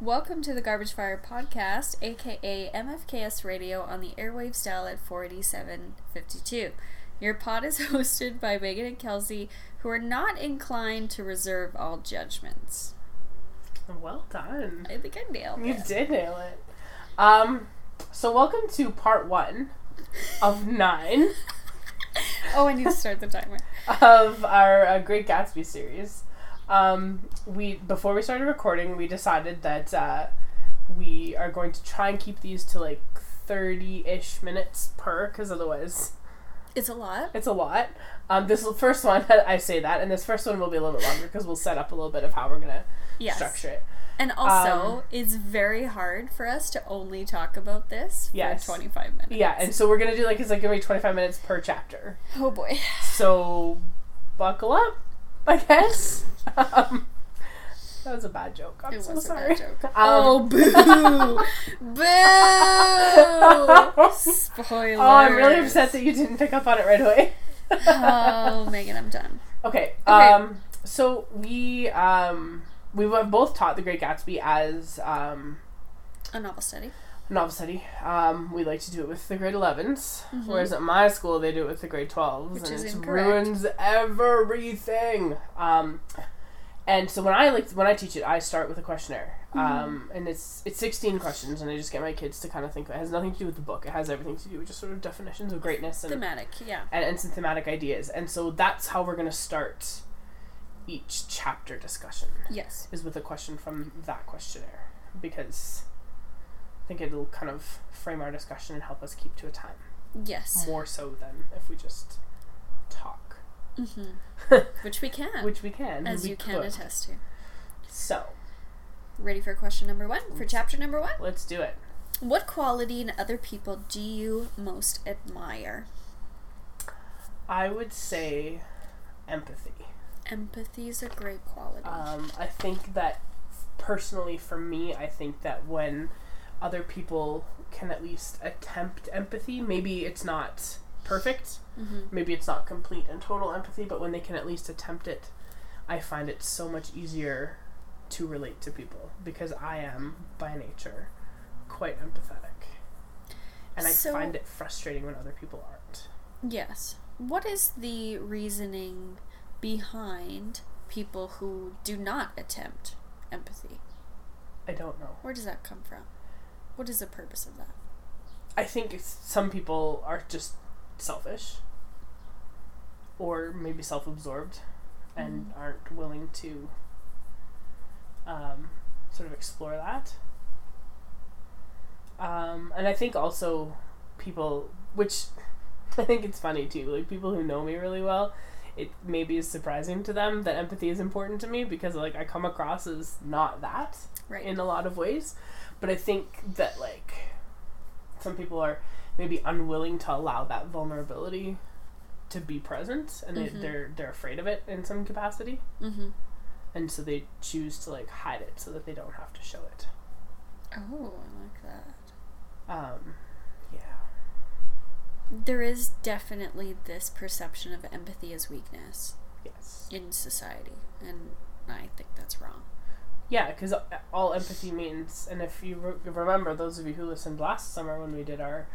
Welcome to the Garbage Fire Podcast, aka MFKS Radio, on the airwaves dial at 48752. Your pod is hosted by Megan and Kelsey, who are not inclined to reserve all judgments. Well done. I think I nailed You it. did nail it. Um, so welcome to part one of nine Oh, I need to start the timer. of our uh, Great Gatsby series. Um, we before we started recording, we decided that uh, we are going to try and keep these to like thirty-ish minutes per, because otherwise It's a lot. it's a lot. Um, this first one, I say that, and this first one will be a little bit longer because we'll set up a little bit of how we're gonna Yes. structure it. And also, Um, it's very hard for us to only talk about this for Yes. 25 minutes. Yeah, and so we're gonna do like it's like gonna be twenty-five minutes per chapter. Oh boy. So buckle up, I guess. Um, that was a bad joke. I'm It so was a sorry. bad joke. Um, oh, boo! boo! Spoilers. Oh, I'm really upset that you didn't pick up on it right away. oh, Megan, I'm done. okay. Okay. Um. So we um we have both taught The Great Gatsby as um A novel study. Novel study. Um, we like to do it with the grade 11s, whereas at my school they do it with the grade 12s, Mm-hmm. Which and it incorrect. ruins everything. Um, and so when I like when I teach it, I start with a questionnaire, Mm-hmm. um, and it's it's 16 questions, and I just get my kids to kind of think. It has nothing to do with the book. It has everything to do with just sort of definitions of greatness and Thematic, yeah. and, and some thematic ideas. And so that's how we're gonna start each chapter discussion Yes. is with a question from that questionnaire because think it'll kind of frame our discussion and help us keep to a time Yes. more so than if we just talk, hmm Which we can, which we can, as we you can could. attest to. So Ready for question number one? For chapter number one? let's do it. What quality in other people do you most admire? I would say empathy. Empathy is a great quality. Um, I think that personally for me, I think that when other people can at least attempt empathy, maybe it's not perfect, hmm maybe it's not complete and total empathy, but when they can at least attempt it, I find it so much easier to relate to people because I am by nature quite empathetic. And I So- find it frustrating when other people aren't. Yes. What is the reasoning behind people who do not attempt empathy? I don't know. Where does that come from? What is the purpose of that? I think some people are just selfish or maybe self absorbed and aren't willing to um, sort of explore that. Um, and I think also people, which I think it's funny too, like people who know me really well, it maybe is surprising to them that empathy is important to me because like I come across as not that Right. in a lot of ways. But I think that like some people are maybe unwilling to allow that vulnerability to be present and Mhm. they, they're they're afraid of it in some capacity mm-hmm. and so they choose to like hide it so that they don't have to show it Oh, I like that. um yeah There is definitely this perception of empathy as weakness yes in society, and I think that's wrong. Yeah because all empathy means and if you re- remember those of you who listened last summer when we did our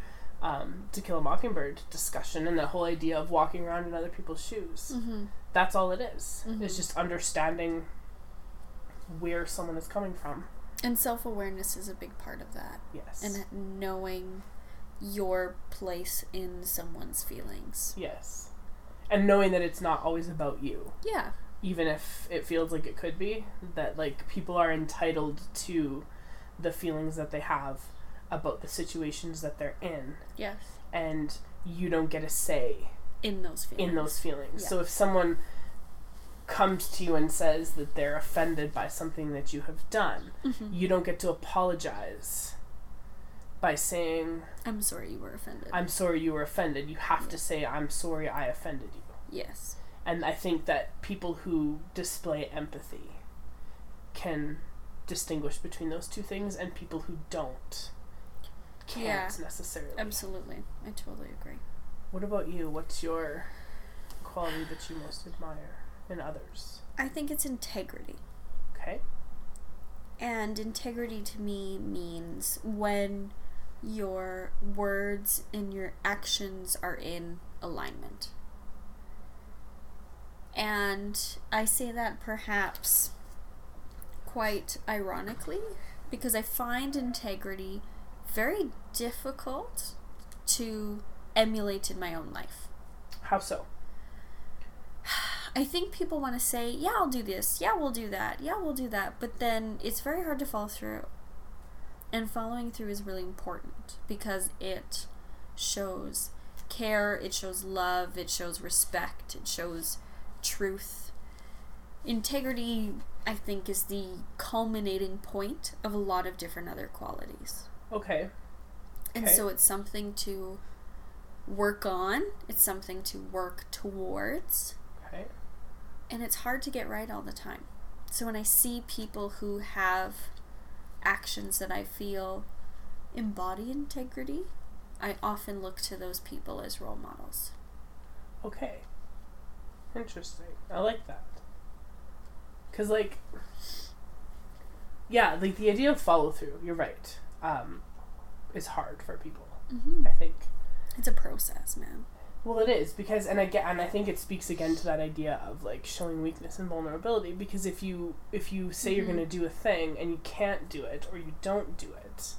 um, to kill a mockingbird discussion and the whole idea of walking around in other people's shoes Mm-hmm. that's all it is. Mhm. It's just understanding where someone is coming from. And self awareness is a big part of that, Yes. and knowing your place in someone's feelings. yes. And knowing that it's not always about you, Yeah. Even if it feels like it could be, that like people are entitled to the feelings that they have about the situations that they're in Yes. and you don't get a say In those feelings. in those feelings. Yeah. So if someone comes to you and says that they're offended by something that you have done, Mhm. you don't get to apologize by saying I'm sorry you were offended. I'm sorry you were offended. You have Yeah. to say I'm sorry I offended you. yes. And I think that people who display empathy can distinguish between those two things and people who don't can't Yeah. necessarily. Absolutely. I totally agree. What about you? What's your quality that you most admire in others? I think it's integrity. Okay. And integrity to me means when your words and your actions are in alignment. And I say that perhaps quite ironically because I find integrity very difficult to emulate in my own life. How so? I think people want to say, yeah, I'll do this. Yeah, we'll do that. Yeah, we'll do that. But then it's very hard to follow through. And following through is really important because it shows care, it shows love, it shows respect, it shows truth. Integrity, I think, is the culminating point of a lot of different other qualities. Okay. And Okay. so it's something to work on, it's something to work towards, Okay. and it's hard to get right all the time. So when I see people who have actions that I feel embody integrity, I often look to those people as role models. Okay. Interesting. I like that. Cause like, yeah, like the idea of follow through. You're right. Um, is hard for people. Mm-hmm. I think. It's a process, man. Well, it is because, and I get, and I think it speaks again to that idea of like showing weakness and vulnerability. Because if you if you say you're Mhm. going to do a thing and you can't do it or you don't do it,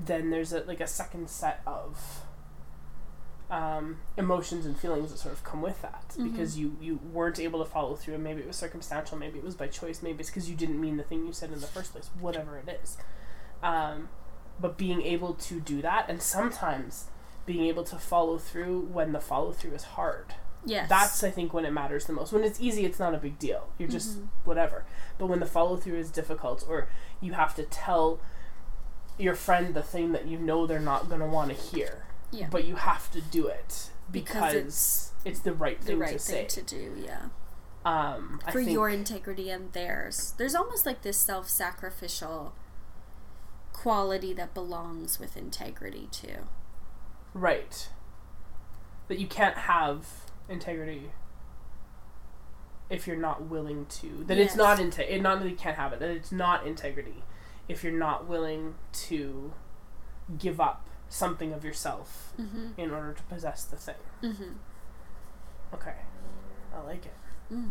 then there's a like a second set of um, emotions and feelings that sort of come with that. Mhm. because you you weren't able to follow through. And maybe it was circumstantial. Maybe it was by choice. Maybe it's because you didn't mean the thing you said in the first place. Whatever it is. Um, but being able to do that and sometimes being able to follow through when the follow through is hard. Yes. that's i think when it matters the most. When it's easy it's not a big deal. You're just Mhm. whatever. But when the follow through is difficult or you have to tell your friend the thing that you know they're not going to want to hear yeah. but you have to do it Because because, it's it's, the right the thing right to say thing to do, yeah. um I For think, your integrity and theirs. There's almost like this self sacrificial quality that belongs with integrity too. right that you can't have integrity if you're not willing to that it's not inte- it not that you can't have it that it's not integrity if you're not willing to give up something of yourself Mm-hmm. in order to possess the thing Mm-hmm. okay i like it Mm.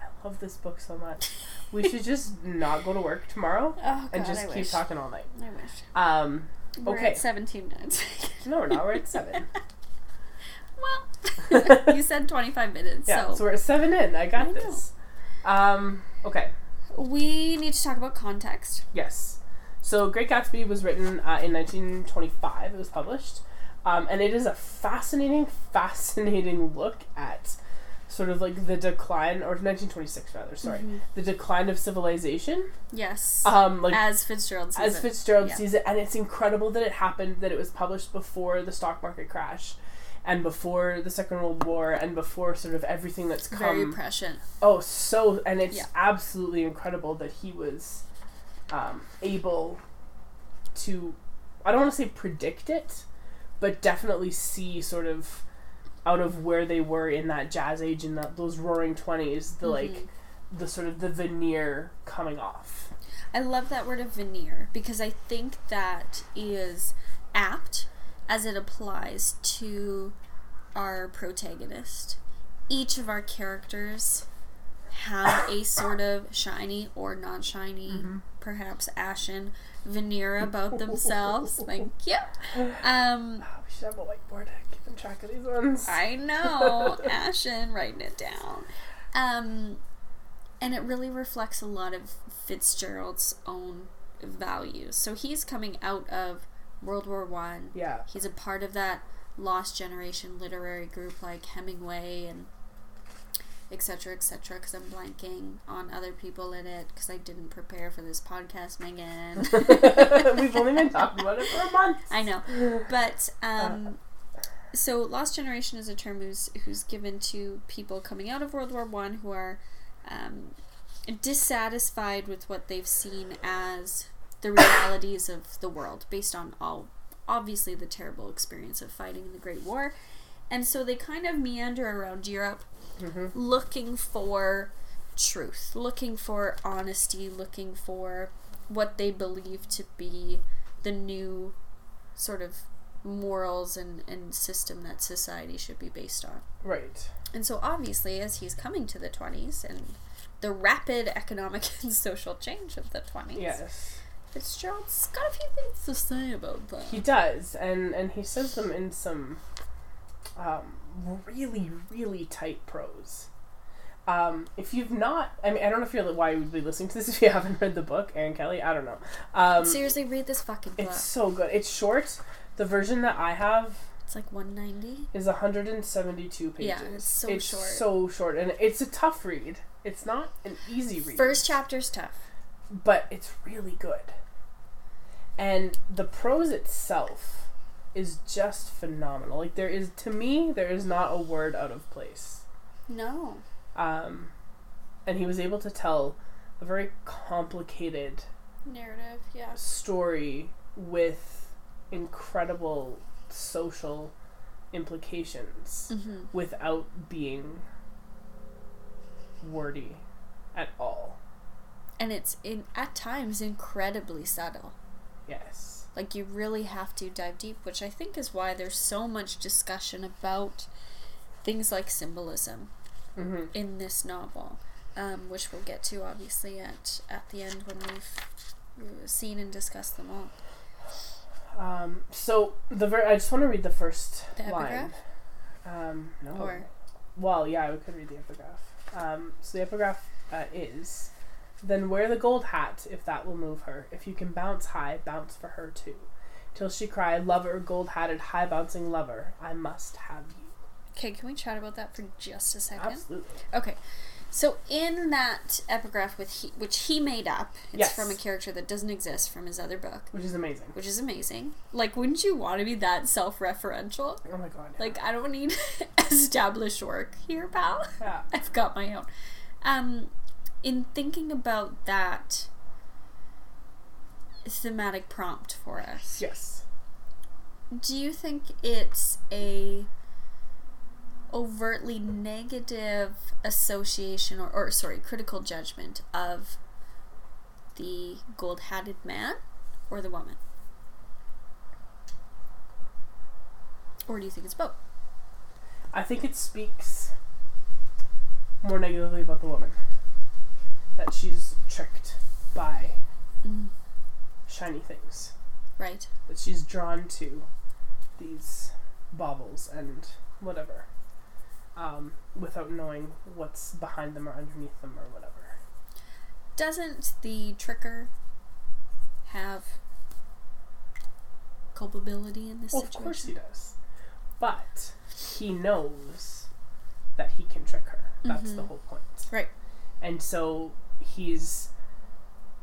i love this book so much we should just not go to work tomorrow Oh, and just I keep wish. talking all night I wish. um We're Okay. at 17 minutes. no we're not we're at seven well, you said 25 minutes, yeah so. so we're at seven in i got I this um okay we need to talk about context. Yes. So Great Gatsby was written uh, in 1925. It was published. Um, and it is a fascinating, fascinating look at sort of like the decline, or 1926 rather, sorry, Mhm. the decline of civilization. Yes. Um, like as Fitzgerald says as it. Fitzgerald Yeah. sees it, and it's incredible that it happened, that it was published before the stock market crash, and before the Second World War, and before sort of everything that's come. Very prescient. Oh, so and it's Yeah. absolutely incredible that he was um, able to. I don't want to say predict it, but definitely see sort of out of where they were in that jazz age in that those roaring twenties, the like Mhm. the sort of the veneer coming off. I love that word of veneer because I think that is apt as it applies to our protagonist. Each of our characters have a sort of shiny or not shiny, Mm-hmm. Perhaps ashen veneer about themselves. Thank you. Um, Ah, we should have a whiteboard keeping track of these ones. I know, ashen, writing it down. Um, and it really reflects a lot of Fitzgerald's own values. So he's coming out of World War One. yeah. He's a part of that lost generation literary group like Hemingway and etc etc because i'm blanking on other people in it because i didn't prepare for this podcast megan. We've only been talking about it for a month. i know. But um so lost generation is a term who's who's given to people coming out of world war one who are um, dissatisfied with what they've seen as the realities of the world based on all obviously the terrible experience of fighting in the great war. And so they kind of meander around europe hmm looking for truth, looking for honesty, looking for what they believe to be the new sort of morals and, and system that society should be based on. Right. And so, obviously, as he's coming to the 20s and the rapid economic and social change of the 20s, Yes. Fitzgerald's got a few things to say about that. He does, and and he says them in some um, really really tight prose. Um, if you've not, I mean, I don't know if you're why you would be listening to this if you haven't read the book, Aaron Kelly. I don't know. Um, Seriously, read this fucking book. it's so good. It's short. The version that I have It's like 190. is 172 pages. Yeah, it's so it's short. so short, and it's a tough read. It's not an easy read. First chapter's tough. but it's really good. And the prose itself is just phenomenal. Like there is to me there is not a word out of place. No. Um and he was able to tell a very complicated Narrative, yeah. story with incredible social implications Mm-hmm. without being wordy at all. And it's in at times incredibly subtle. Yes. Like you really have to dive deep, which I think is why there's so much discussion about things like symbolism Mhm. in this novel, um, which we'll get to obviously at at the end when we've uh, seen and discussed them all. Um, so the ver- I just want to read the first The line. Um, no. Or Well, yeah, we could read the epigraph. Um, so the epigraph uh, is, "Then wear the gold hat if that will move her. If you can bounce high, bounce for her too, till she cry, lover, gold hatted, high bouncing lover, I must have you." okay, can we chat about that for just a second? Absolutely. Okay. So in that epigraph with he, which he made up, it's Yes. from a character that doesn't exist from his other book, Which is amazing. which is amazing. Like, wouldn't you want to be that self-referential? Oh my god. yeah. Like, I don't need established work here, pal. yeah. I've got my own. Um, in thinking about that thematic prompt for us, Yes. do you think it's a overtly negative association or, or sorry critical judgment of the gold-hatted man or the woman or do you think it's both I think it speaks more negatively about the woman. That she's tricked by mm, shiny things. right that she's drawn to these baubles and whatever um, without knowing what's behind them or underneath them or whatever. doesn't the tricker have culpability in this Well, of course he does. But he knows that he can trick her. That's the Mhm. whole point. Right. And so he's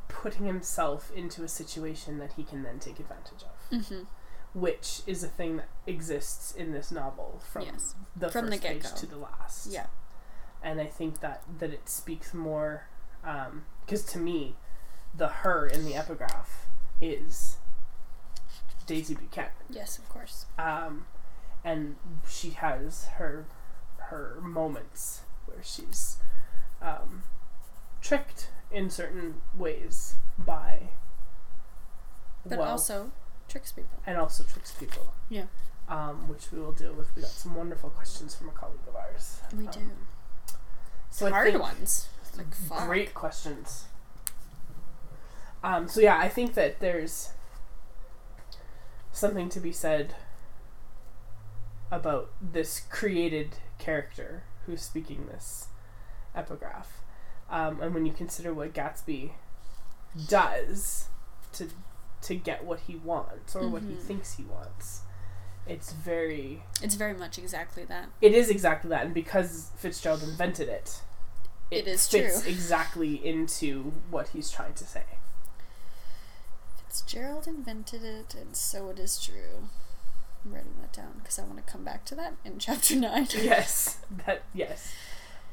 putting himself into a situation that he can then take advantage of, mm-hmm. which is a thing that exists in this novel from Yes. the From the first page to the last. yeah and I think that that it speaks more because to me, the her in the epigraph is Daisy Buchanan, yes of course um, and she has her her moments where she's um, tricked in certain ways by but wealth also tricks people and also tricks people. Yeah. Um, which we will deal with. We got some wonderful questions from a colleague of ours. we Um, do So hard ones like fuck. Great questions. Um, so yeah, I think that there's something to be said about this created character who's speaking this epigraph. Um, and when you consider what Gatsby does to to get what he wants or what he Mhm. thinks he wants, it's very it's very much exactly that it is exactly that, and because Fitzgerald invented it, It is fits true. exactly into what he's trying to say. Fitzgerald invented it, and so it is true. I'm writing that down because I want to come back to that in chapter nine. yes, that yes.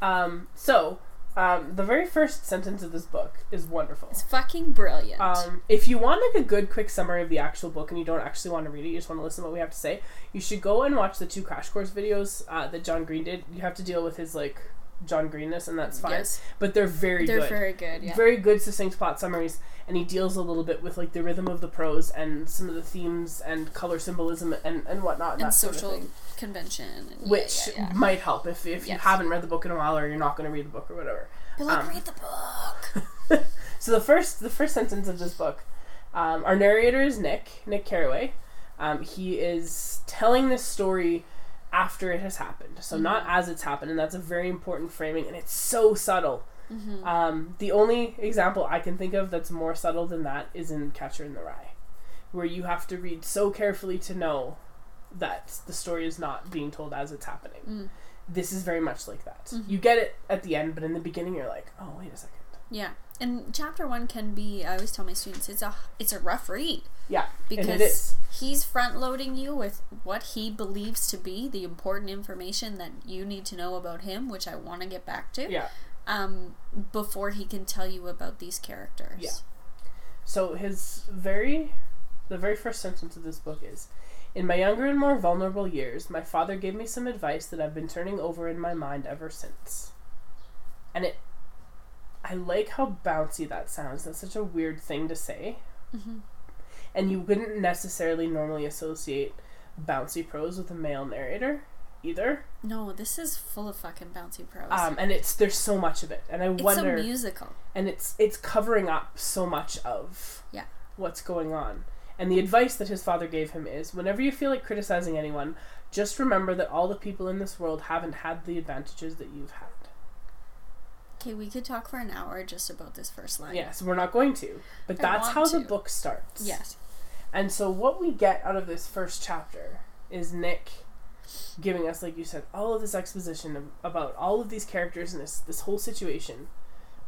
Um, so, um, the very first sentence of this book is wonderful. It's fucking brilliant. Um, if you want like a good quick summary of the actual book and you don't actually want to read it, you just want to listen to what we have to say, you should go and watch the two crash course videos uh, that John Green did. You have to deal with his like John Greenness, and that's fine. Yes. But they're very good. They're good. very good. Yeah. Very good, succinct plot summaries, and he deals a little bit with like the rhythm of the prose and some of the themes and color symbolism and, and whatnot. and that sort of social. Convention. And yeah, which yeah, yeah. might help if, if you haven't read the book in a while or you're not going to read the book or whatever. But like, um, read the book. So the first the first sentence of this book, um, our narrator is Nick Nick Carraway. Um, he is telling this story after it has happened, so not Mm-hmm. as it's happened, and that's a very important framing, and it's so subtle. Mm-hmm. Um, the only example I can think of that's more subtle than that is in Catcher in the Rye, where you have to read so carefully to know that the story is not being told as it's happening. Mm. This is very much like that. Mhm. You get it at the end, but in the beginning, you're like, oh, wait a second. Yeah, and chapter one can be. I always tell my students it's a it's a rough read Yeah, because he's front loading you with what he believes to be the important information that you need to know about him, which I want to get back to. Yeah. Um, before he can tell you about these characters. Yeah. So his very, the very first sentence of this book is, "In my younger and more vulnerable years, my father gave me some advice that I've been turning over in my mind ever since." And it, I like how bouncy that sounds. That's such a weird thing to say, hmm and you wouldn't necessarily normally associate bouncy prose with a male narrator, either. No, this is full of fucking bouncy prose. Um, and it's there's so much of it, and I it's wonder. a musical. and it's it's covering up so much of Yeah. what's going on. And the advice that his father gave him is whenever you feel like criticizing anyone, just remember that all the people in this world haven't had the advantages that you've had. Okay, we could talk for an hour just about this first line. Yes, we're not going to, but I that's how the book starts. Yes. And so what we get out of this first chapter is Nick giving us, like you said, all of this exposition of, about all of these characters and this this whole situation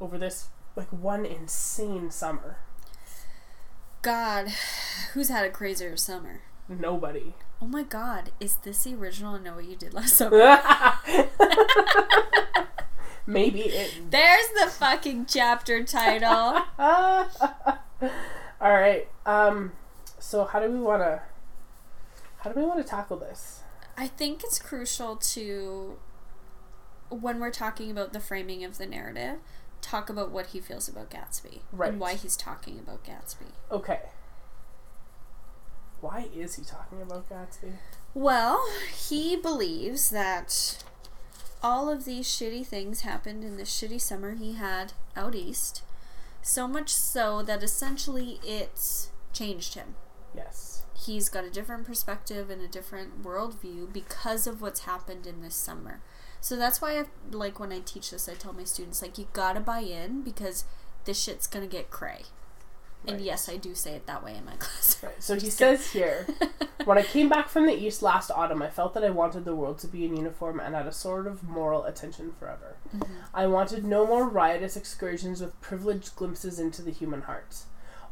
over this like one insane summer. God, who's had a crazier summer? Nobody. Oh my god, is this the original I Know What You Did Last Summer? Maybe it. There's the fucking chapter title. All right. Um. So how do we want to? How do we want to tackle this? I think it's crucial to, when we're talking about the framing of the narrative, talk about what he feels about Gatsby Right. and why he's talking about Gatsby. Okay. Why is he talking about Gatsby? Well, he believes that all of these shitty things happened in the shitty summer he had out east. So much so that essentially it's changed him. Yes. He's got a different perspective and a different worldview because of what's happened in this summer. So that's why I like when I teach this, I tell my students like you gotta buy in because this shit's gonna get cray. And yes, I do say it that way in my class. Right. So he says here, when I came back from the east last autumn, I felt that I wanted the world to be in uniform and at a sort of moral attention forever. Mm-hmm. I wanted no more riotous excursions with privileged glimpses into the human heart.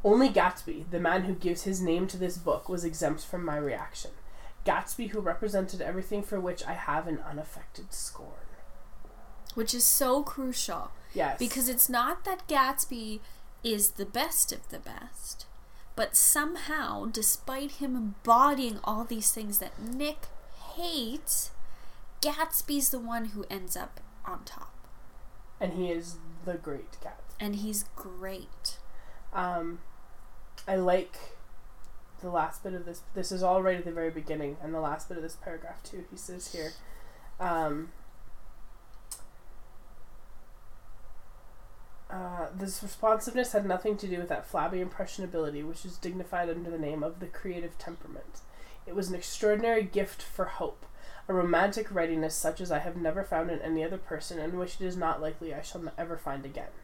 Only Gatsby, the man who gives his name to this book, was exempt from my reaction. Gatsby, who represented everything for which I have an unaffected scorn. Which is so crucial. Yes. Because it's not that Gatsby is the best of the best, but somehow, despite him embodying all these things that Nick hates, Gatsby's the one who ends up on top. and he is the great Gatsby. And he's great. Um, I like the last bit of this. This is all right at the very beginning, and the last bit of this paragraph too. He says here, um, uh, this responsiveness had nothing to do with that flabby impressionability which is dignified under the name of the creative temperament. It was an extraordinary gift for hope, a romantic readiness such as I have never found in any other person, and which it is not likely I shall ever find again.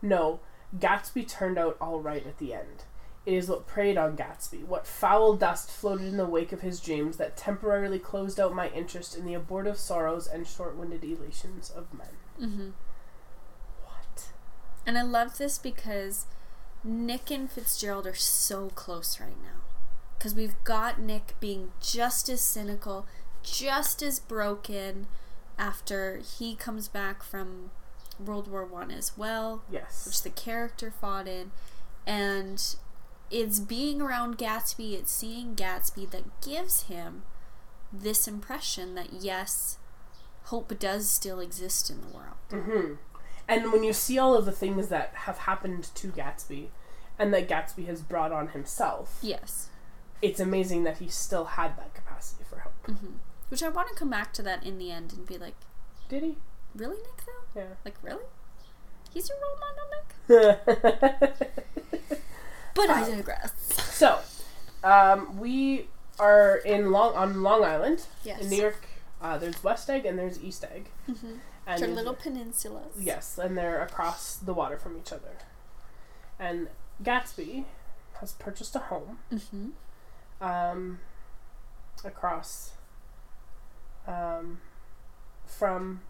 No, Gatsby turned out all right at the end. It is what preyed on Gatsby, what foul dust floated in the wake of his dreams that temporarily closed out my interest in the abortive sorrows and short-winded elations of men. Mm-hmm. What? And I love this because Nick and Fitzgerald are so close right now. Because we've got Nick being just as cynical, just as broken after he comes back from World War One as well, Yes. which the character fought in. And it's being around Gatsby, it's seeing Gatsby that gives him this impression that yes, hope does still exist in the world. hmm And when you see all of the things that have happened to Gatsby, and that Gatsby has brought on himself, Yes. it's amazing that he still had that capacity for hope. hmm Which I want to come back to that in the end and be like, Did he? really, Nick, though? Yeah. Like, really? He's your role model, Nick? But I digress. so, um, we are in Long on Long Island Yes. in New York. Uh, there's West Egg and there's East Egg, Mm-hmm. and Your little peninsulas. yes, and they're across the water from each other. And Gatsby has purchased a home Mm-hmm. um, across um, from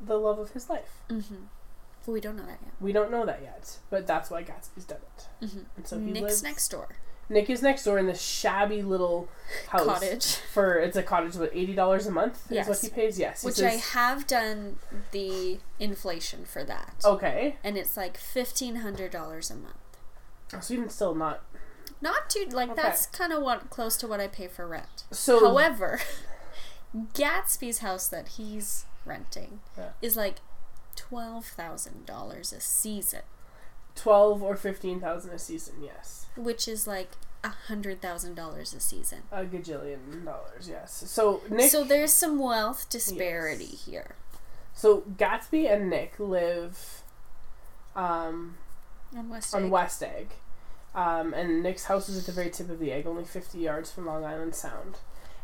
the love of his life. Mm-hmm. But we don't know that yet. We don't know that yet, but that's why Gatsby's done it. Mm-hmm. And so he Nick's lives next door. Nick is next door in this shabby little house. Cottage. For it's a cottage with eighty dollars a month is what Yes. he pays. Yes, he Which I have done the inflation for that. okay. And it's like fifteen hundred dollars a month. So even still not Not too like Okay. that's kind of what close to what I pay for rent. so. However, Gatsby's house that he's renting Yeah. is like twelve thousand dollars a season, twelve or fifteen thousand a season. Yes, which is like a hundred thousand dollars a season. a gajillion dollars. Yes. So Nick. so there's some wealth disparity Yes. here. So Gatsby and Nick live um, On West Egg. on. West Egg. Um, and Nick's house is at the very tip of the egg, only 50 yards from Long Island Sound.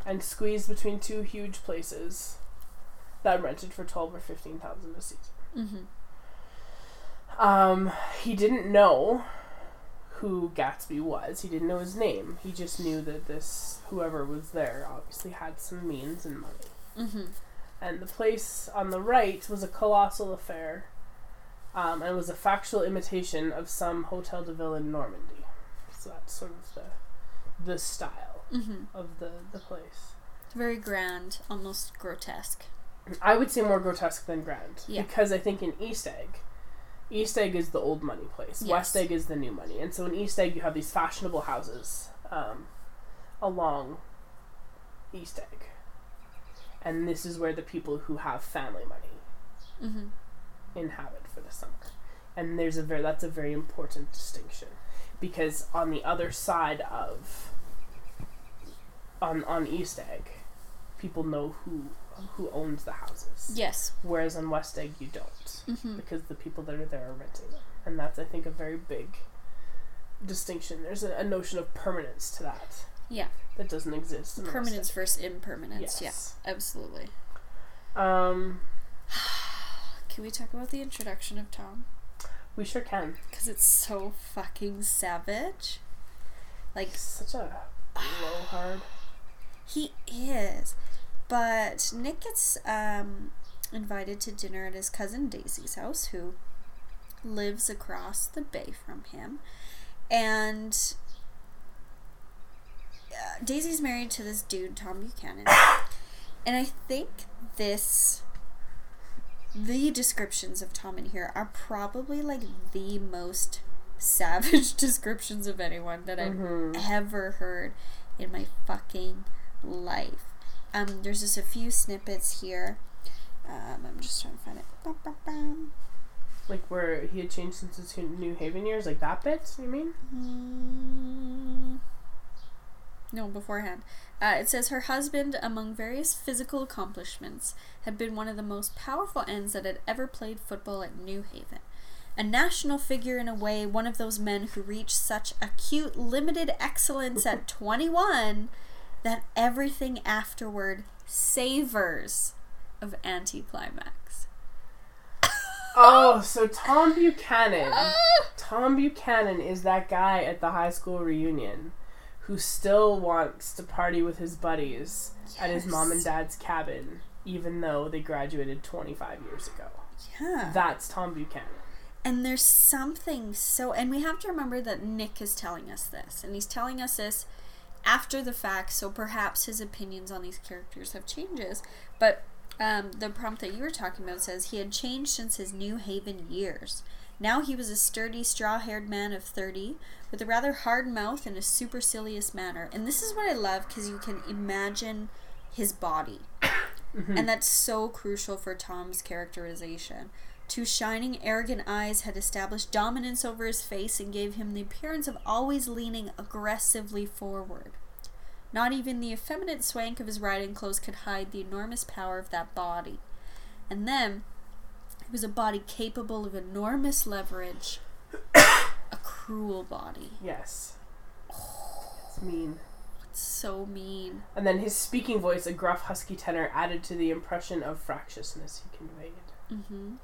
And squeezed between two huge places that rented for 12 or 15,000 a season. Mm-hmm. Um, he didn't know who Gatsby was. He didn't know his name. He just knew that this, whoever was there, obviously had some means and money. Mm-hmm. and the place on the right was a colossal affair um, and was a factual imitation of some Hotel de Ville in Normandy. So that's sort of the the style Mm-hmm. of the, the place. It's very grand, almost grotesque. I would say more grotesque than grand Yeah. because I think in East Egg, East Egg is the old money place. Yes. West Egg is the new money, and so in East Egg you have these fashionable houses um, along East Egg, and this is where the people who have family money Mm-hmm. inhabit for the summer. And there's a very that's a very important distinction because on the other side of on on East Egg, people know who who owns the houses. Yes. Whereas on West Egg you don't Mm-hmm. because the people that are there are renting them. And that's I think a very big distinction. There's a, a notion of permanence to that. Yeah. That doesn't exist. in Permanence versus impermanence. Yes. Yeah, absolutely. Um Can we talk about the introduction of Tom? we sure can. Because it's so fucking savage. Like, He's such a blowhard. He is. But Nick gets um, invited to dinner at his cousin Daisy's house, who lives across the bay from him. And uh, Daisy's married to this dude, Tom Buchanan. and I think this. The descriptions of Tom in here are probably like the most savage descriptions of anyone that I've Mhm. ever heard in my fucking life. Um, there's just a few snippets here. Um, I'm just trying to find it. Bum, bum, bum. Like where he had changed since his New Haven years, like that bit, you mean? Mm. No, beforehand. Uh, it says her husband, among various physical accomplishments, had been one of the most powerful ends that had ever played football at New Haven. A national figure in a way, one of those men who reached such acute, limited excellence at 21 that everything afterward savors of anticlimax. Oh, so Tom Buchanan. Tom Buchanan is that guy at the high school reunion who still wants to party with his buddies at his mom and dad's cabin, even though they graduated 25 years ago. Yeah. That's Tom Buchanan. And there's something so, and we have to remember that Nick is telling us this, and he's telling us this after the fact, so perhaps his opinions on these characters have changes. But um, the prompt that you were talking about says he had changed since his New Haven years. Now he was a sturdy, straw haired man of 30 with a rather hard mouth and a supercilious manner. And this is what I love because you can imagine his body. Mhm. And that's so crucial for Tom's characterization. Two shining, arrogant eyes had established dominance over his face and gave him the appearance of always leaning aggressively forward. Not even the effeminate swank of his riding clothes could hide the enormous power of that body. And then, it was a body capable of enormous leverage, a cruel body. Yes. It's mean. It's so mean. And then his speaking voice, a gruff, husky tenor, added to the impression of fractiousness he conveyed. hmm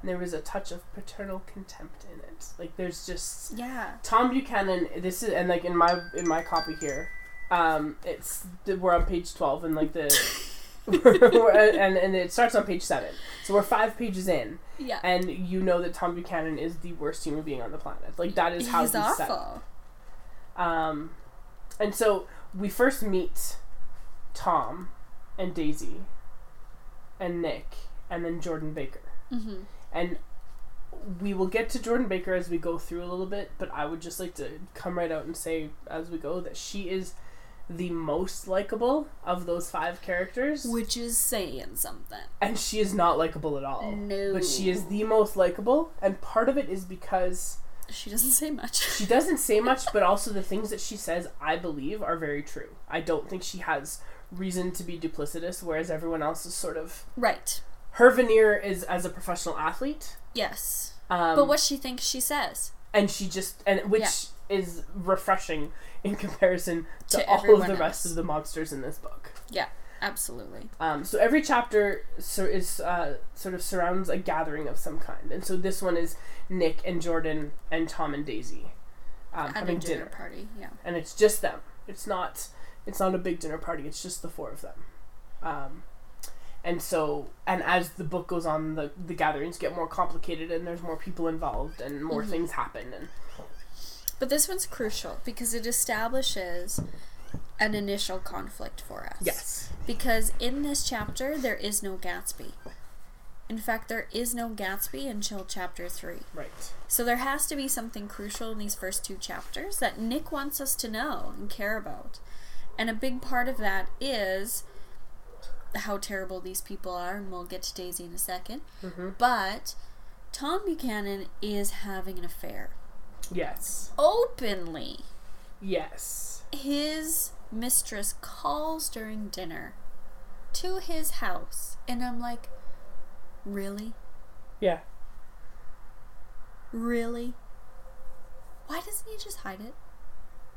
And there was a touch of paternal contempt in it. Like there's just Yeah. Tom Buchanan. This is and like in my in my copy here, um, it's we're on page twelve and like the. and and it starts on page seven, so we're five pages in, Yeah. and you know that Tom Buchanan is the worst human being on the planet. Like that is how He's he's, set. awful. Um, and so we first meet Tom and Daisy and Nick and then Jordan Baker. hmm And we will get to Jordan Baker as we go through a little bit, but I would just like to come right out and say as we go that she is the most likable of those five characters. Which is saying something. and she is not likable at all. No. But she is the most likable, and part of it is because She doesn't say much. she doesn't say much, but also the things that she says, I believe, are very true. I don't think she has reason to be duplicitous, whereas everyone else is sort of. right. Her veneer is as a professional athlete. Yes. Um, but what she thinks she says. and she just and which Yeah. is refreshing in comparison to, To all of the rest else. of the monsters in this book. Yeah. Absolutely. Um, so every chapter so is uh, sort of surrounds a gathering of some kind, and so this one is Nick and Jordan and Tom and Daisy um, having dinner, dinner. party. Yeah. and it's just them. It's not. It's not a big dinner party. It's just the four of them. Um, and so, and as the book goes on, the the gatherings get more complicated, and there's more people involved, and more Mhm. things happen. And But this one's crucial because it establishes an initial conflict for us. yes, Because in this chapter, there is no Gatsby. In fact, there is no Gatsby until chapter 3. right, So there has to be something crucial in these first two chapters that Nick wants us to know and care about. And a big part of that is how terrible these people are, and we'll get to Daisy in a 2nd Mhm. But Tom Buchanan is having an affair. yes, Openly. yes, His mistress calls during dinner to his house, and I'm like, really? yeah, Really? Why doesn't he just hide it?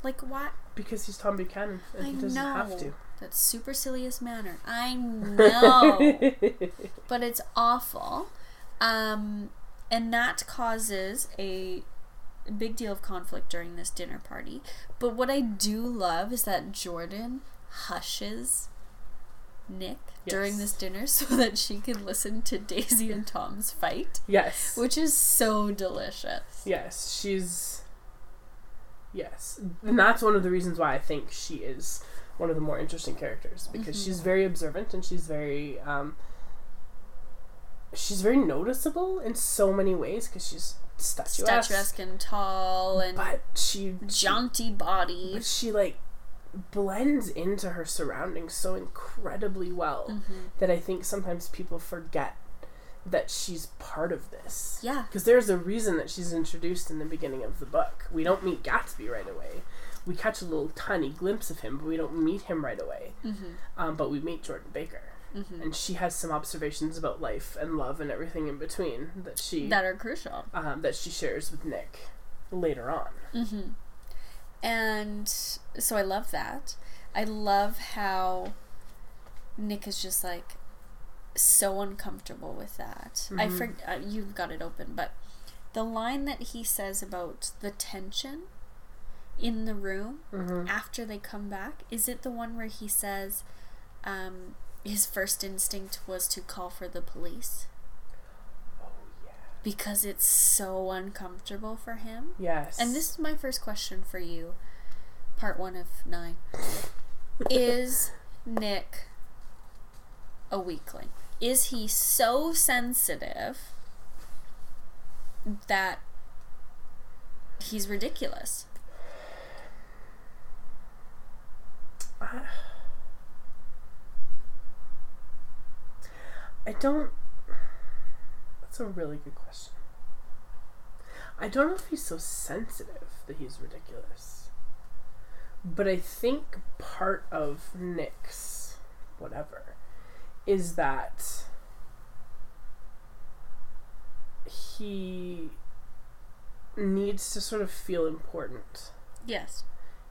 Like, why? because he's Tom Buchanan, and I he doesn't know. have to. That supercilious manner. I know. but it's awful. Um, and that causes a big deal of conflict during this dinner party. But what I do love is that Jordan hushes Nick during this dinner so that she can listen to Daisy and Tom's fight, yes, which is so delicious. yes, she's. Yes, and that's one of the reasons why I think she is one of the more interesting characters because Mhm. she's very observant and she's very um, she's very noticeable in so many ways because she's statuesque, Statuesque and tall and but she, jaunty body. but she like blends into her surroundings so incredibly well Mhm. that I think sometimes people forget that she's part of this. Yeah. Because there's a reason that she's introduced in the beginning of the book. We don't meet Gatsby right away. We catch a little tiny glimpse of him, but we don't meet him right away. Mm-hmm. Um, but we meet Jordan Baker. Mm-hmm. And she has some observations about life and love and everything in between that she That are crucial. um, that she shares with Nick later on. Mm-hmm. And so I love that. I love how Nick is just like so uncomfortable with that. I Mhm. for, uh, you've got it open, but the line that he says about the tension in the room Mm-hmm. after they come back is it the one where he says um, his first instinct was to call for the police Oh yeah. because it's so uncomfortable for him? Yes. And this is my first question for you, part one of nine. is Nick a weakling? Is he so sensitive that he's ridiculous? I don't. That's a really good question. I don't know if he's so sensitive that he's ridiculous. But I think part of Nick's whatever is that he needs to sort of feel important Yes.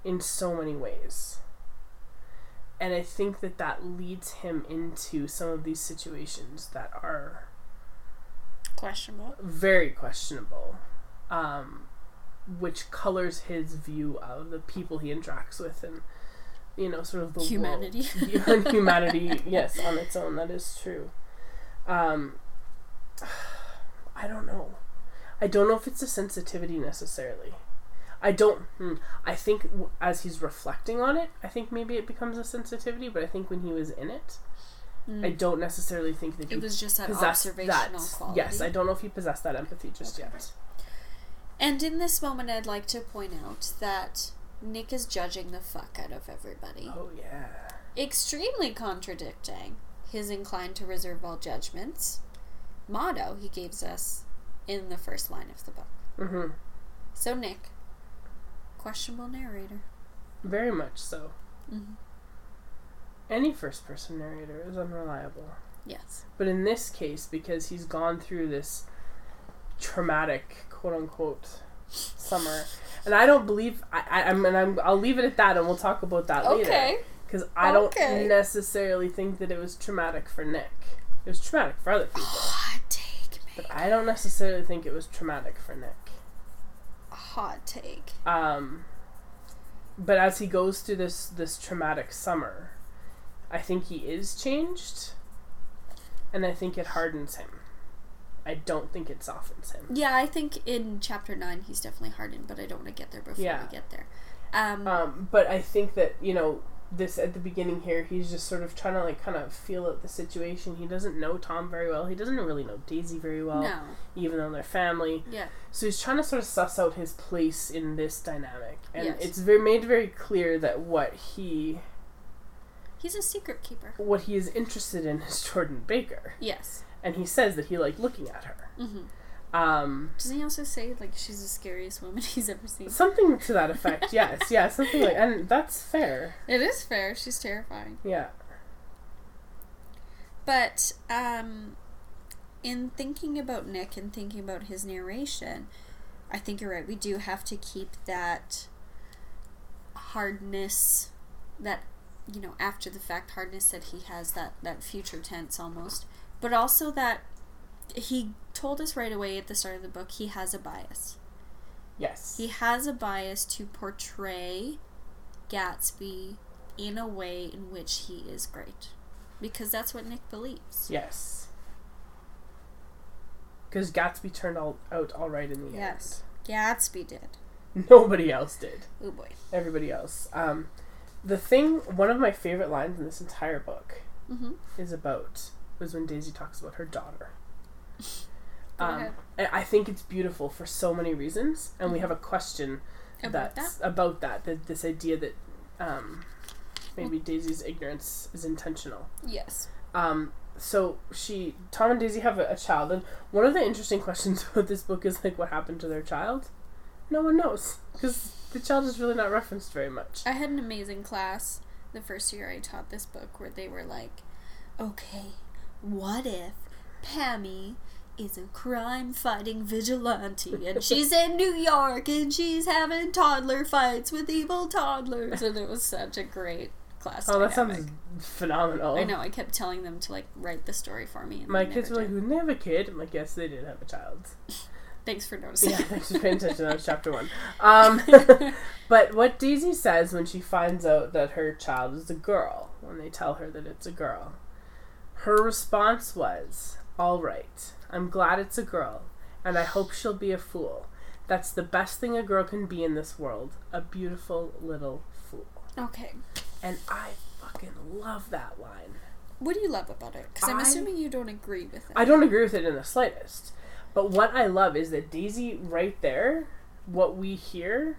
in so many ways. And I think that that leads him into some of these situations that are Questionable. very questionable, um, which colors his view of the people he interacts with and, you know, sort of the Humanity. World. humanity, yes, on its own, that is true. Um, I don't know. I don't know if it's a sensitivity necessarily. I don't. Hmm, I think as he's reflecting on it, I think maybe it becomes a sensitivity. But I think when he was in it, I don't necessarily think that he Mm. It was just that observational that. quality. Yes, I don't know if he possessed that empathy just Okay. yet. And in this moment, I'd like to point out that Nick is judging the fuck out of everybody. Oh yeah. Extremely contradicting his inclined to reserve all judgments motto he gives us in the first line of the book. Mm-hmm. So, Nick, questionable narrator. Very much so. Mhm. Any first-person narrator is unreliable. Yes. But in this case, because he's gone through this traumatic, quote unquote, summer, and I don't believe I, I I'm and I'm I'll leave it at that, and we'll talk about that later. Okay. Because I don't necessarily think that it was traumatic for Nick. It was traumatic for other people, take, but. I don't necessarily think it was traumatic for Nick. Hot take. Um, but as he goes through this this traumatic summer, I think he is changed, and I think it hardens him. I don't think it softens him. Yeah, I think in chapter 9 he's definitely hardened, but I don't want to get there before Yeah. we get there. Um, Um, but I think that you know this at the beginning here, he's just sort of trying to like kind of feel out the situation. He doesn't know Tom very well. He doesn't really know Daisy very well, no. even though they're family. Yeah. So he's trying to sort of suss out his place in this dynamic, and Yes. it's very made very clear that what he He's a secret keeper. what he is interested in is Jordan Baker, Yes. and he says that he liked looking at her. hmm Um, Doesn't he also say, like, she's the scariest woman he's ever seen? something to that effect. Yes, yeah, something like, and that's fair. It is fair. She's terrifying. Yeah. But um, in thinking about Nick and thinking about his narration, I think you're right. We do have to keep that hardness, that you know, after the fact hardness that he has, that that future tense almost, but also that he told us right away at the start of the book he has a bias. Yes. He has a bias to portray Gatsby in a way in which he is great. Because that's what Nick believes. Yes. Because Gatsby turned all, out all right in the end. Yes. Gatsby did. Nobody else did. Oh boy. Everybody else. Um, the thing, one of my favorite lines in this entire book Mm-hmm. is about was when Daisy talks about her daughter. Um. I think it's beautiful for so many reasons, and we have a question About that's about that. That this idea that um, maybe Daisy's ignorance is intentional. Yes. Um, so she, Tom and Daisy have a, a child, and one of the interesting questions about this book is like, what happened to their child? No one knows because the child is really not referenced very much. I had an amazing class the first year I taught this book where they were like, okay, what if Pammy is a crime fighting vigilante and she's in New York and she's having toddler fights with evil toddlers? And it was such a great class. Oh, that dynamic. sounds phenomenal. I know. I kept telling them to like write the story for me. My kids were like, did. "Who didn't have a kid?" I'm like, "Yes, they did have a child." Thanks for noticing. Yeah, thanks for paying attention. That was chapter one. Um, but what Daisy says when she finds out that her child is a girl, when they tell her that it's a girl, her response was, "All right, I'm glad it's a girl, and I hope she'll be a fool. That's the best thing a girl can be in this world, a beautiful little fool." okay. And I fucking love that line. What do you love about it? Because I'm I- assuming you don't agree with it. I don't agree with it in the slightest. But what I love is that Daisy, right there, what we hear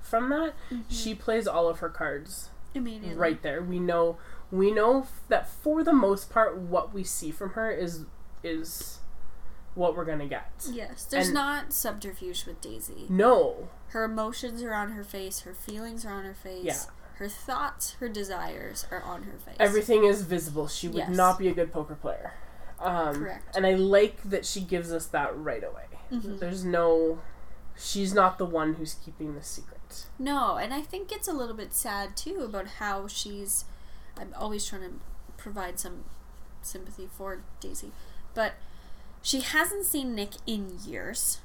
from that, Mm-hmm. she plays all of her cards Immediately. right there. We know we know f- that for the most part, what we see from her is is what we're gonna get. Yes, there's And- not subterfuge with Daisy. No, Her emotions are on her face. Her feelings are on her face. Yeah. Her thoughts, her desires are on her face. everything is visible. She would Yes. not be a good poker player. Um, Correct. And I like that she gives us that right away. Mhm. There's no, she's not the one who's keeping the secret. No, and I think it's a little bit sad too about how she's. I'm always trying to provide some sympathy for Daisy, but she hasn't seen Nick in years,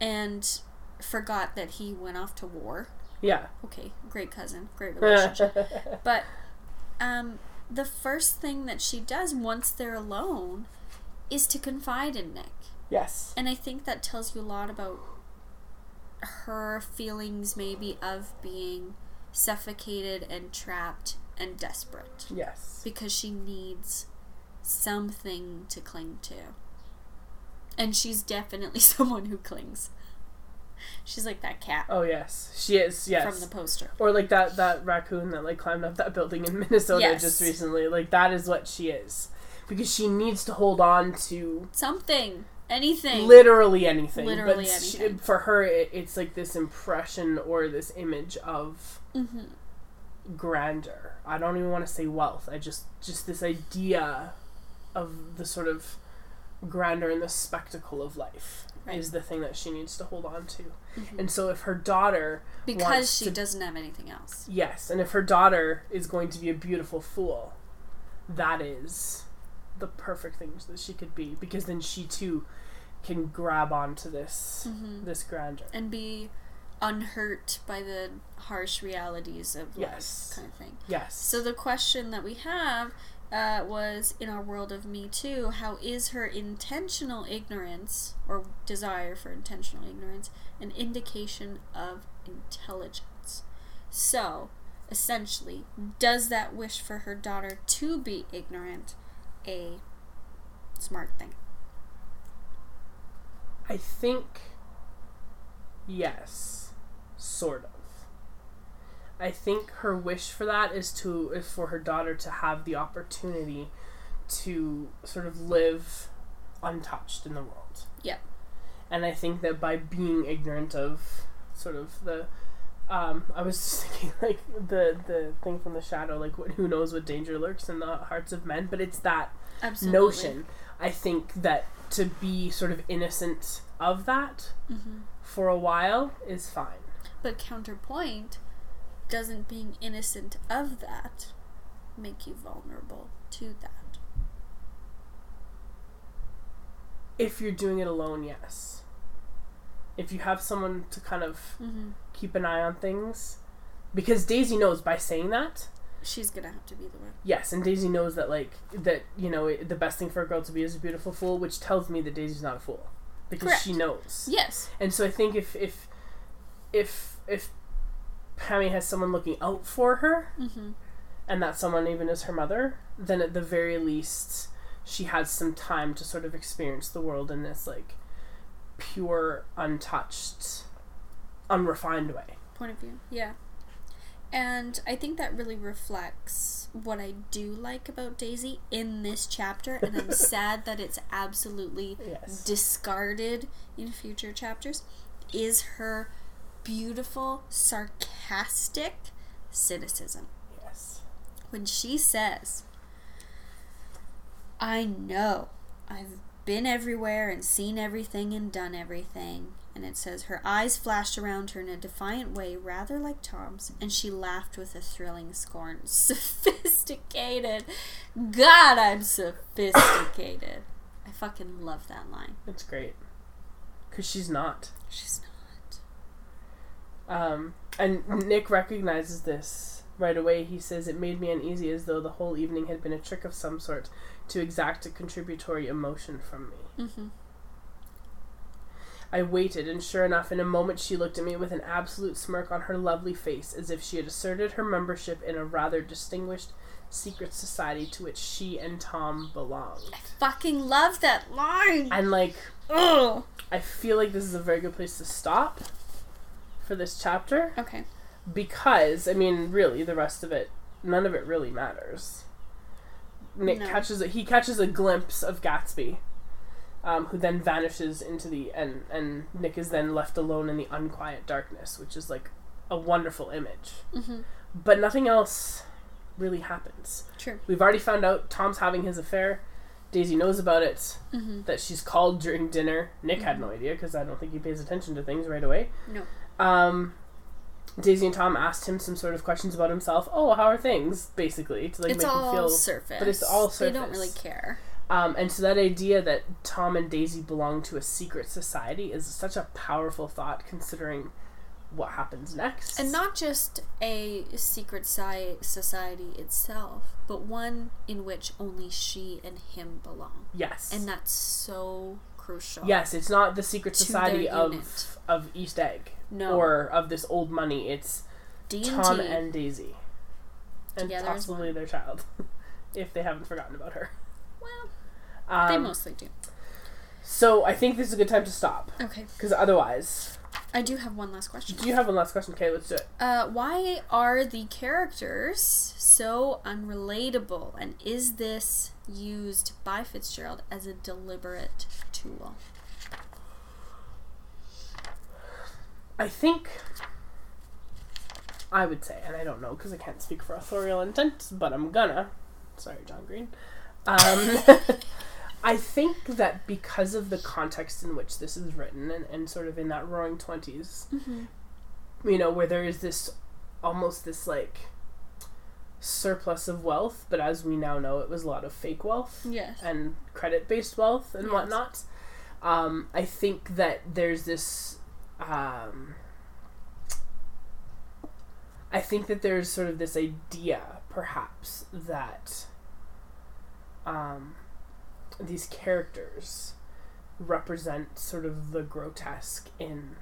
and forgot that he went off to war. Yeah. Okay, great cousin, great relationship. But um, the first thing that she does once they're alone is to confide in Nick. yes. And I think that tells you a lot about her feelings, maybe, of being suffocated and trapped and desperate Yes. because she needs something to cling to. And she's definitely someone who clings. She's like that cat Oh yes, she is. Yes. from the poster. or like that that raccoon that like climbed up that building in Minnesota Yes. just recently. Like that is what she is, because she needs to hold on to Something. Anything. literally anything. Literally but she- anything. for her, it, it's like this impression or this image of hmm grandeur. I don't even want to say wealth. I just just this idea of the sort of grandeur and the spectacle of life Right. is the thing that she needs to hold on to. Mhm. And so if her daughter Because she to- doesn't have anything else. Yes, and if her daughter is going to be a beautiful fool, that is the perfect thing that she could be because then she too can grab onto this hmm this grandeur. And be unhurt by the harsh realities of life, Yes. kind of thing. Yes. So the question that we have uh, was in our world of Me Too, how is her intentional ignorance or desire for intentional ignorance an indication of intelligence? So, essentially, does that wish for her daughter to be ignorant a smart thing? I think yes, sort of. I think her wish for that is to is for her daughter to have the opportunity to sort of live untouched in the world. Yeah. And I think that by being ignorant of sort of the um, I was just thinking like the the thing from the shadow, like what, who knows what danger lurks in the hearts of men, but it's that Absolutely. notion. I think that to be sort of innocent of that hmm for a while is fine. But counterpoint, doesn't being innocent of that make you vulnerable to that? If you're doing it alone, yes. If you have someone to kind of Mm-hmm. keep an eye on things, because Daisy knows by saying that, She's gonna have to be the one. yes, and Daisy knows that like that you know it, the best thing for a girl to be is a beautiful fool, which tells me that Daisy's not a fool because Correct. she knows. Yes. And so I think if if if if Pammy has someone looking out for her, Mm-hmm. and that someone even is her mother, then at the very least she has some time to sort of experience the world in this like pure, untouched, unrefined way. Point of view. Yeah. And I think that really reflects what I do like about Daisy in this chapter, and I'm sad that it's absolutely Yes. discarded in future chapters, is her beautiful, sarcastic cynicism. Yes. when she says, I know I've been everywhere and seen everything and done everything. And it says, her eyes flashed around her in a defiant way, rather like Tom's, and she laughed with a thrilling scorn. Sophisticated. God, I'm sophisticated. I fucking love that line. It's great. Because she's not. She's not. Um, and Nick recognizes this right away. He says, It made me uneasy as though the whole evening had been a trick of some sort to exact a contributory emotion from me. Mm-hmm. I waited, and sure enough, in a moment she looked at me with an absolute smirk on her lovely face, as if she had asserted her membership in a rather distinguished secret society to which she and Tom belonged. I fucking love that line. And, like, Ugh. I feel like this is a very good place to stop for this chapter Okay. because, I mean, really, the rest of it none of it really matters. Nick No. catches a, he catches a glimpse of Gatsby, um, who then vanishes into the and and Nick is then left alone in the unquiet darkness, which is like a wonderful image. Mm-hmm. But nothing else really happens. True. We've already found out Tom's having his affair. Daisy knows about it. Mm-hmm. That she's called during dinner. Nick had no idea because I don't think he pays attention to things right away. No. Um, Daisy and Tom asked him some sort of questions about himself. Oh, how are things? Basically, to like it's make him feel. surface. but it's all surface. They don't really care. Um, and so that idea that Tom and Daisy belong to a secret society is such a powerful thought, considering what happens next. And not just a secret sci- society itself, but one in which only she and him belong. yes, And that's so crucial. yes, it's not the secret society of unit. of East Egg No. or of this old money. It's D&T. Tom and Daisy, and Together possibly their child, if they haven't forgotten about her. Well, Um, they mostly do. So I think this is a good time to stop Okay. because otherwise, I do have one last question. do you have one last question? Okay, let's do it. Uh, why are the characters so unrelatable? And is this used by Fitzgerald as a deliberate tool? I think I would say, and I don't know because I can't speak for authorial intent, but I'm gonna. Sorry, John Green. Um, I think that because of the context in which this is written, and, and sort of in that Roaring Twenties, Mm-hmm. you know, where there is this almost this like surplus of wealth, but as we now know, it was a lot of fake wealth Yes. and credit based wealth and Yes. whatnot. Um, I think that there's this. Um, I think that there's sort of this idea, perhaps, that um, these characters represent sort of the grotesque in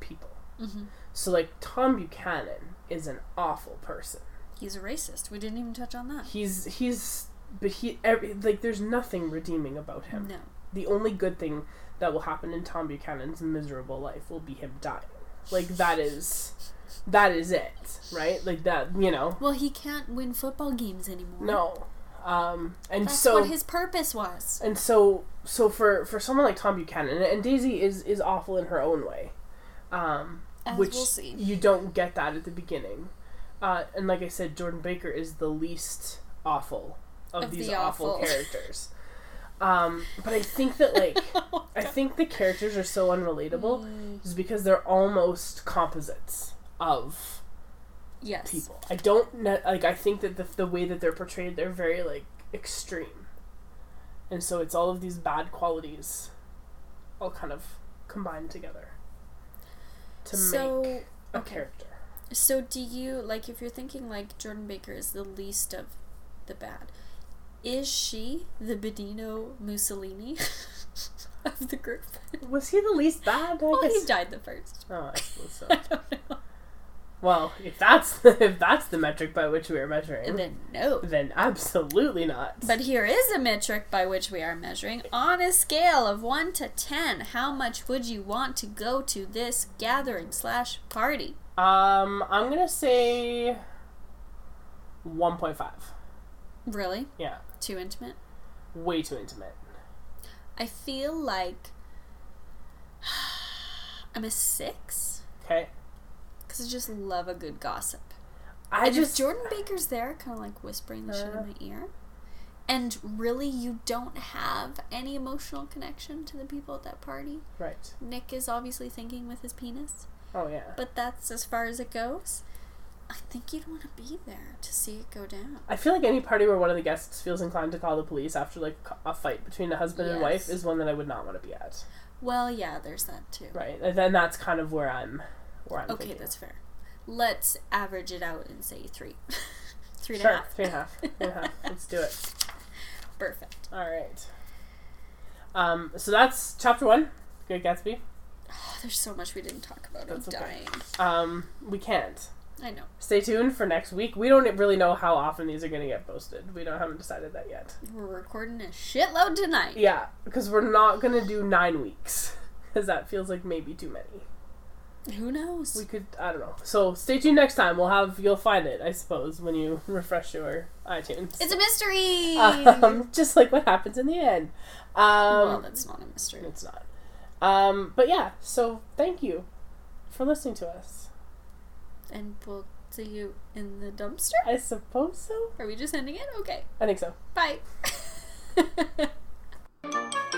people. Mm-hmm. So, like, Tom Buchanan is an awful person. He's a racist. We didn't even touch on that. He's he's but he every, like there's nothing redeeming about him. No. The only good thing that will happen in Tom Buchanan's miserable life will be him dying. Like that is that is it, right? Like that, you know. Well, he can't win football games anymore. No. Um and That's so what his purpose was. and so so for for someone like Tom Buchanan and, and Daisy is is awful in her own way. Um As which we'll you don't get that at the beginning. Uh, and like I said, Jordan Baker is the least awful of, Of these the awful, awful. characters. Um, but I think that like I think the characters are so unrelatable Mm, is because they're almost composites of yes. people. I don't ne- like. I think that the the way that they're portrayed, they're very like extreme, and so it's all of these bad qualities, all kind of combined together to So, make a okay. character. So do you like if you're thinking like Jordan Baker is the least of the bad? Is she the Benito Mussolini of the group? Was he the least bad? I well, guess. he died the first. Oh, I suppose so. I don't know. well, if that's if that's the metric by which we are measuring, Then no. then absolutely not. But here is a metric by which we are measuring. On a scale of 1 to 10, how much would you want to go to this gathering slash party? um, I'm gonna say one point five. Really? Yeah, Too intimate? way too intimate. I feel like I'm a 6 Okay, because I just love a good gossip. I and just Jordan Baker's there, kind of like whispering the shit Uh. in my ear, and really you don't have any emotional connection to the people at that party, right. Nick is obviously thinking with his penis, Oh yeah. but that's as far as it goes. I think you'd want to be there to see it go down. I feel like any party where one of the guests feels inclined to call the police after like a fight between a husband and wife is one that I would not want to be at. Well, yeah, there's that too. Right, and then that's kind of where I'm, where I'm. Okay, thinking. that's fair. Let's average it out and say three. three and a sure. half. Three and a half. Three and a half. Let's do it. Perfect. All right. Um, so that's chapter one. Good Gatsby. Oh, there's so much we didn't talk about. That's I'm okay. dying. Um, we can't. I know. Stay tuned for next week. We don't really know how often these are going to get posted. We don't haven't decided that yet. We're recording a shitload tonight. Yeah, because we're not going to do nine weeks, because that feels like maybe too many. Who knows? We could. I don't know. So stay tuned next time. We'll have. You'll find it, I suppose, when you refresh your iTunes. it's a mystery. um, just like what happens in the end. Um, well, that's not a mystery. it's not. Um, but yeah. So thank you for listening to us and we'll see you in the dumpster? I suppose so. Are we just ending it? Okay. I think so. Bye.